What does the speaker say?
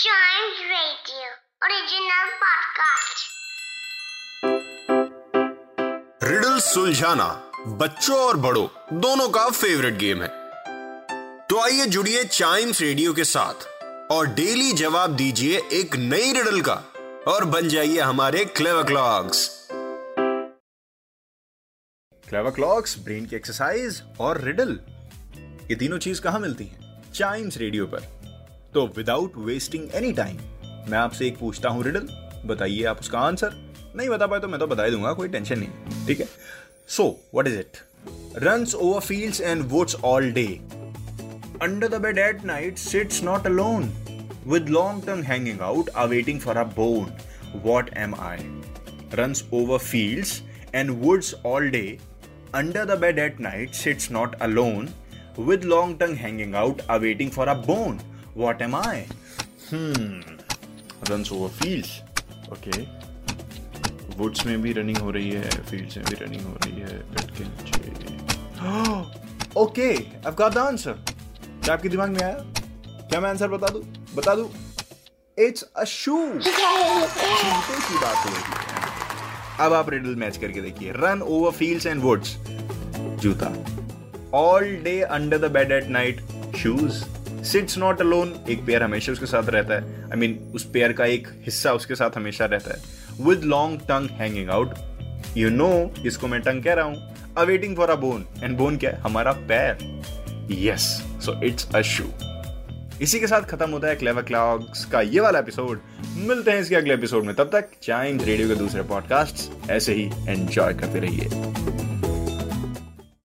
Is Chimes Radio, original podcast. Riddle सुलझाना बच्चों और बड़ों दोनों का फेवरेट गेम है। तो आइए जुड़िए चाइम्स रेडियो के साथ और डेली जवाब दीजिए एक नई रिडल का और बन जाइए हमारे clever clocks clever clocks brain की एक्सरसाइज और रिडल ये तीनों चीज़ कहाँ मिलती हैं? चाइम्स रेडियो पर। तो विदाउट वेस्टिंग एनी टाइम मैं आपसे एक पूछता हूँ रिडल बताइए आप उसका आंसर नहीं बता पाए तो मैं तो बता दूँगा, कोई टेंशन नहीं, ठीक है? So what is it run over field and woods all day under the bed at night sits not alone with long term hanging out are waiting for a bone what am I run over field and woods all day under the bed at night sits not alone with long term hanging out are waiting for a bone what am i? Hmm. Runs over fields okay. Woods में भी running हो रही है fields में भी running हो रही है बेड के नीचे। Okay I got the answer क्या आपके दिमाग में आया? क्या मैं आंसर बता दूँ? बता दूँ? इट्स अ शू की बात हो रही है। अब आप रिडल मैच करके देखिए। Run over fields and woods जूता। All day under the bed at night shoes sits not alone एक पेयर हमेशा उसके साथ रहता है। आई I मीन mean, उस पेयर का एक हिस्सा उसके साथ हमेशा रहता है। With long tongue hanging out you know इसको मैं टंग कह रहा हूँ। Awaiting for a bone and bone क्या है? हमारा पैर। यस सो इट्स अ शू इसी के साथ खत्म होता है क्लेवर क्लॉक्स का ये वाला एपिसोड मिलते हैं इसके अगले एपिसोड में। तब तक चाइम्स रेडियो के दूसरे पॉडकास्ट ऐसे ही एंजॉय करते रहिए।